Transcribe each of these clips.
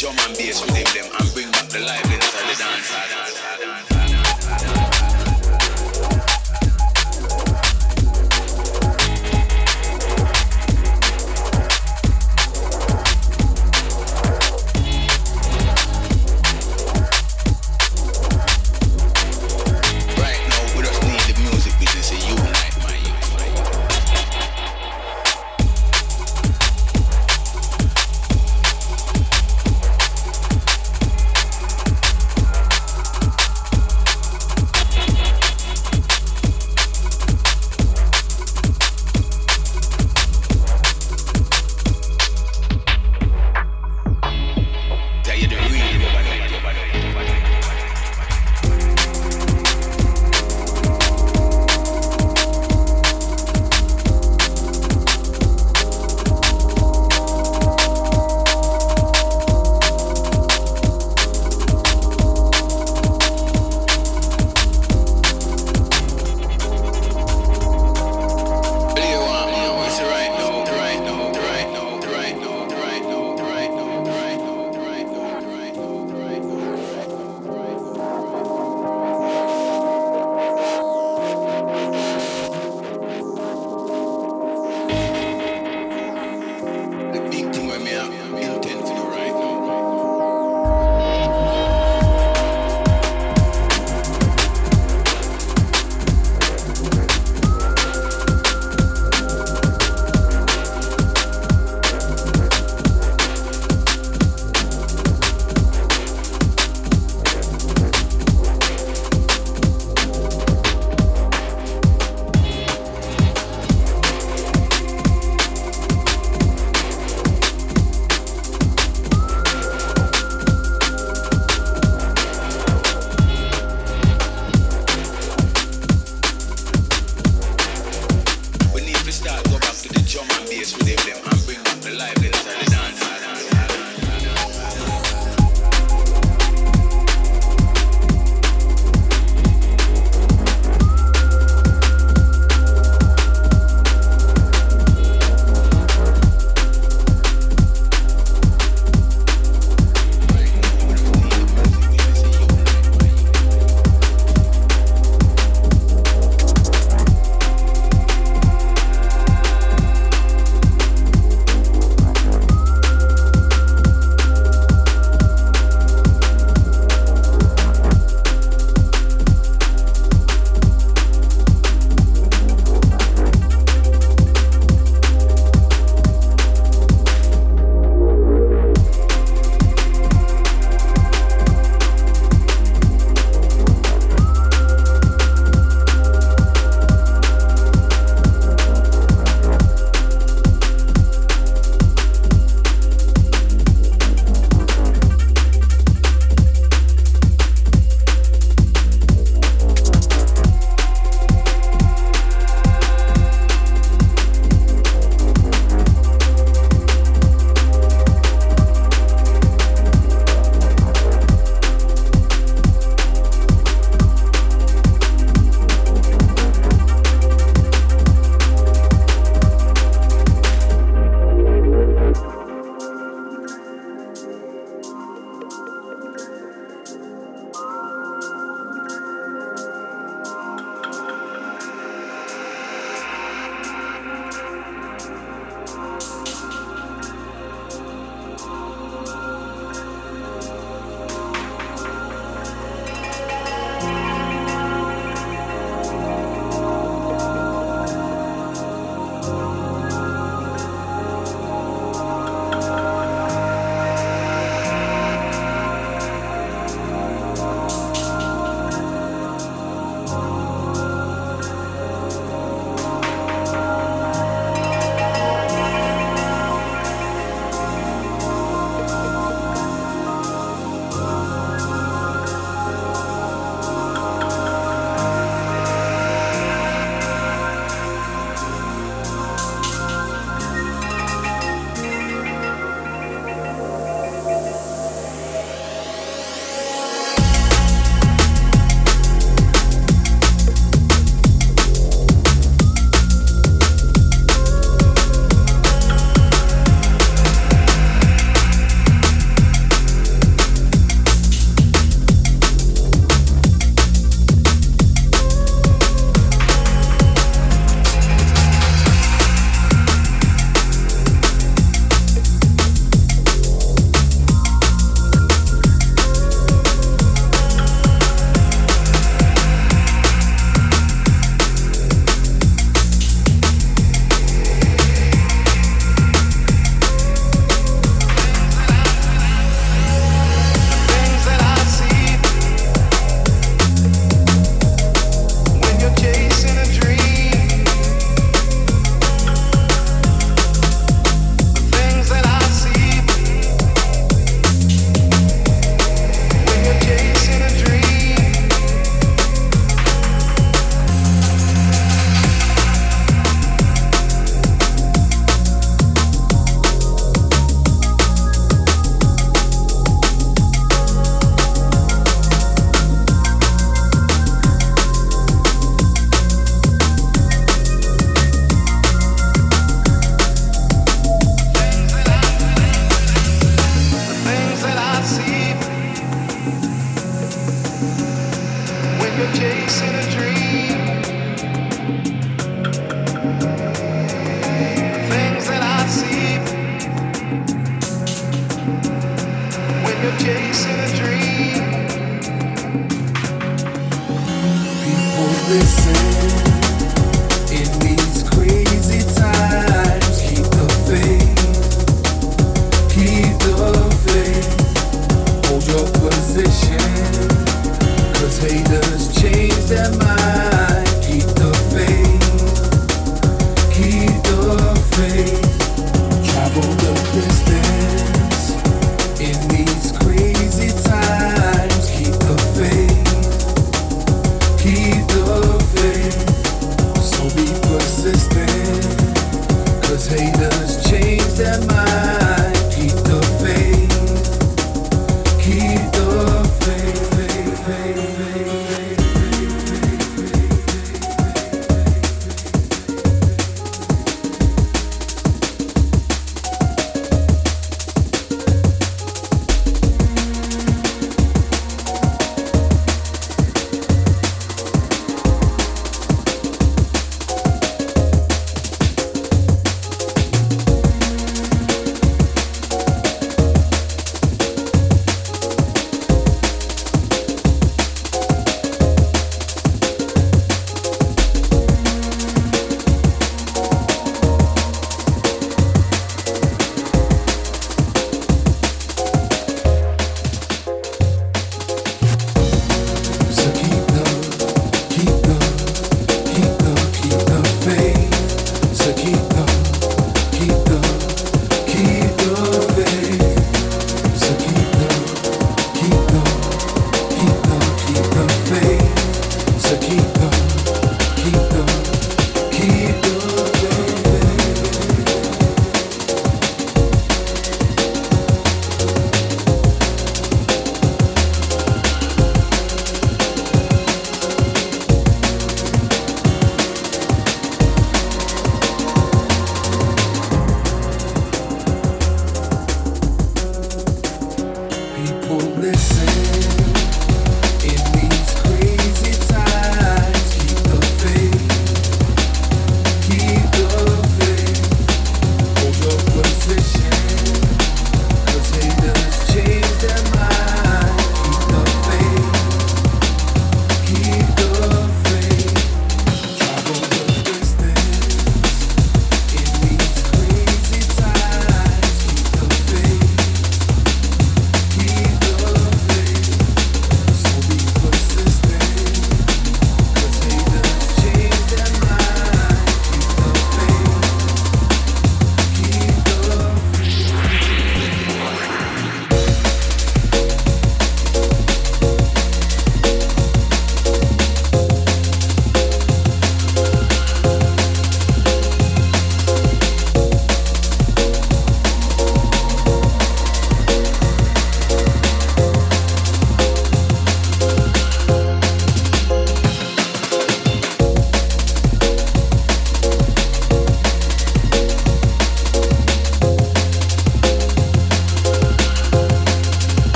drum and bass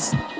Deuces.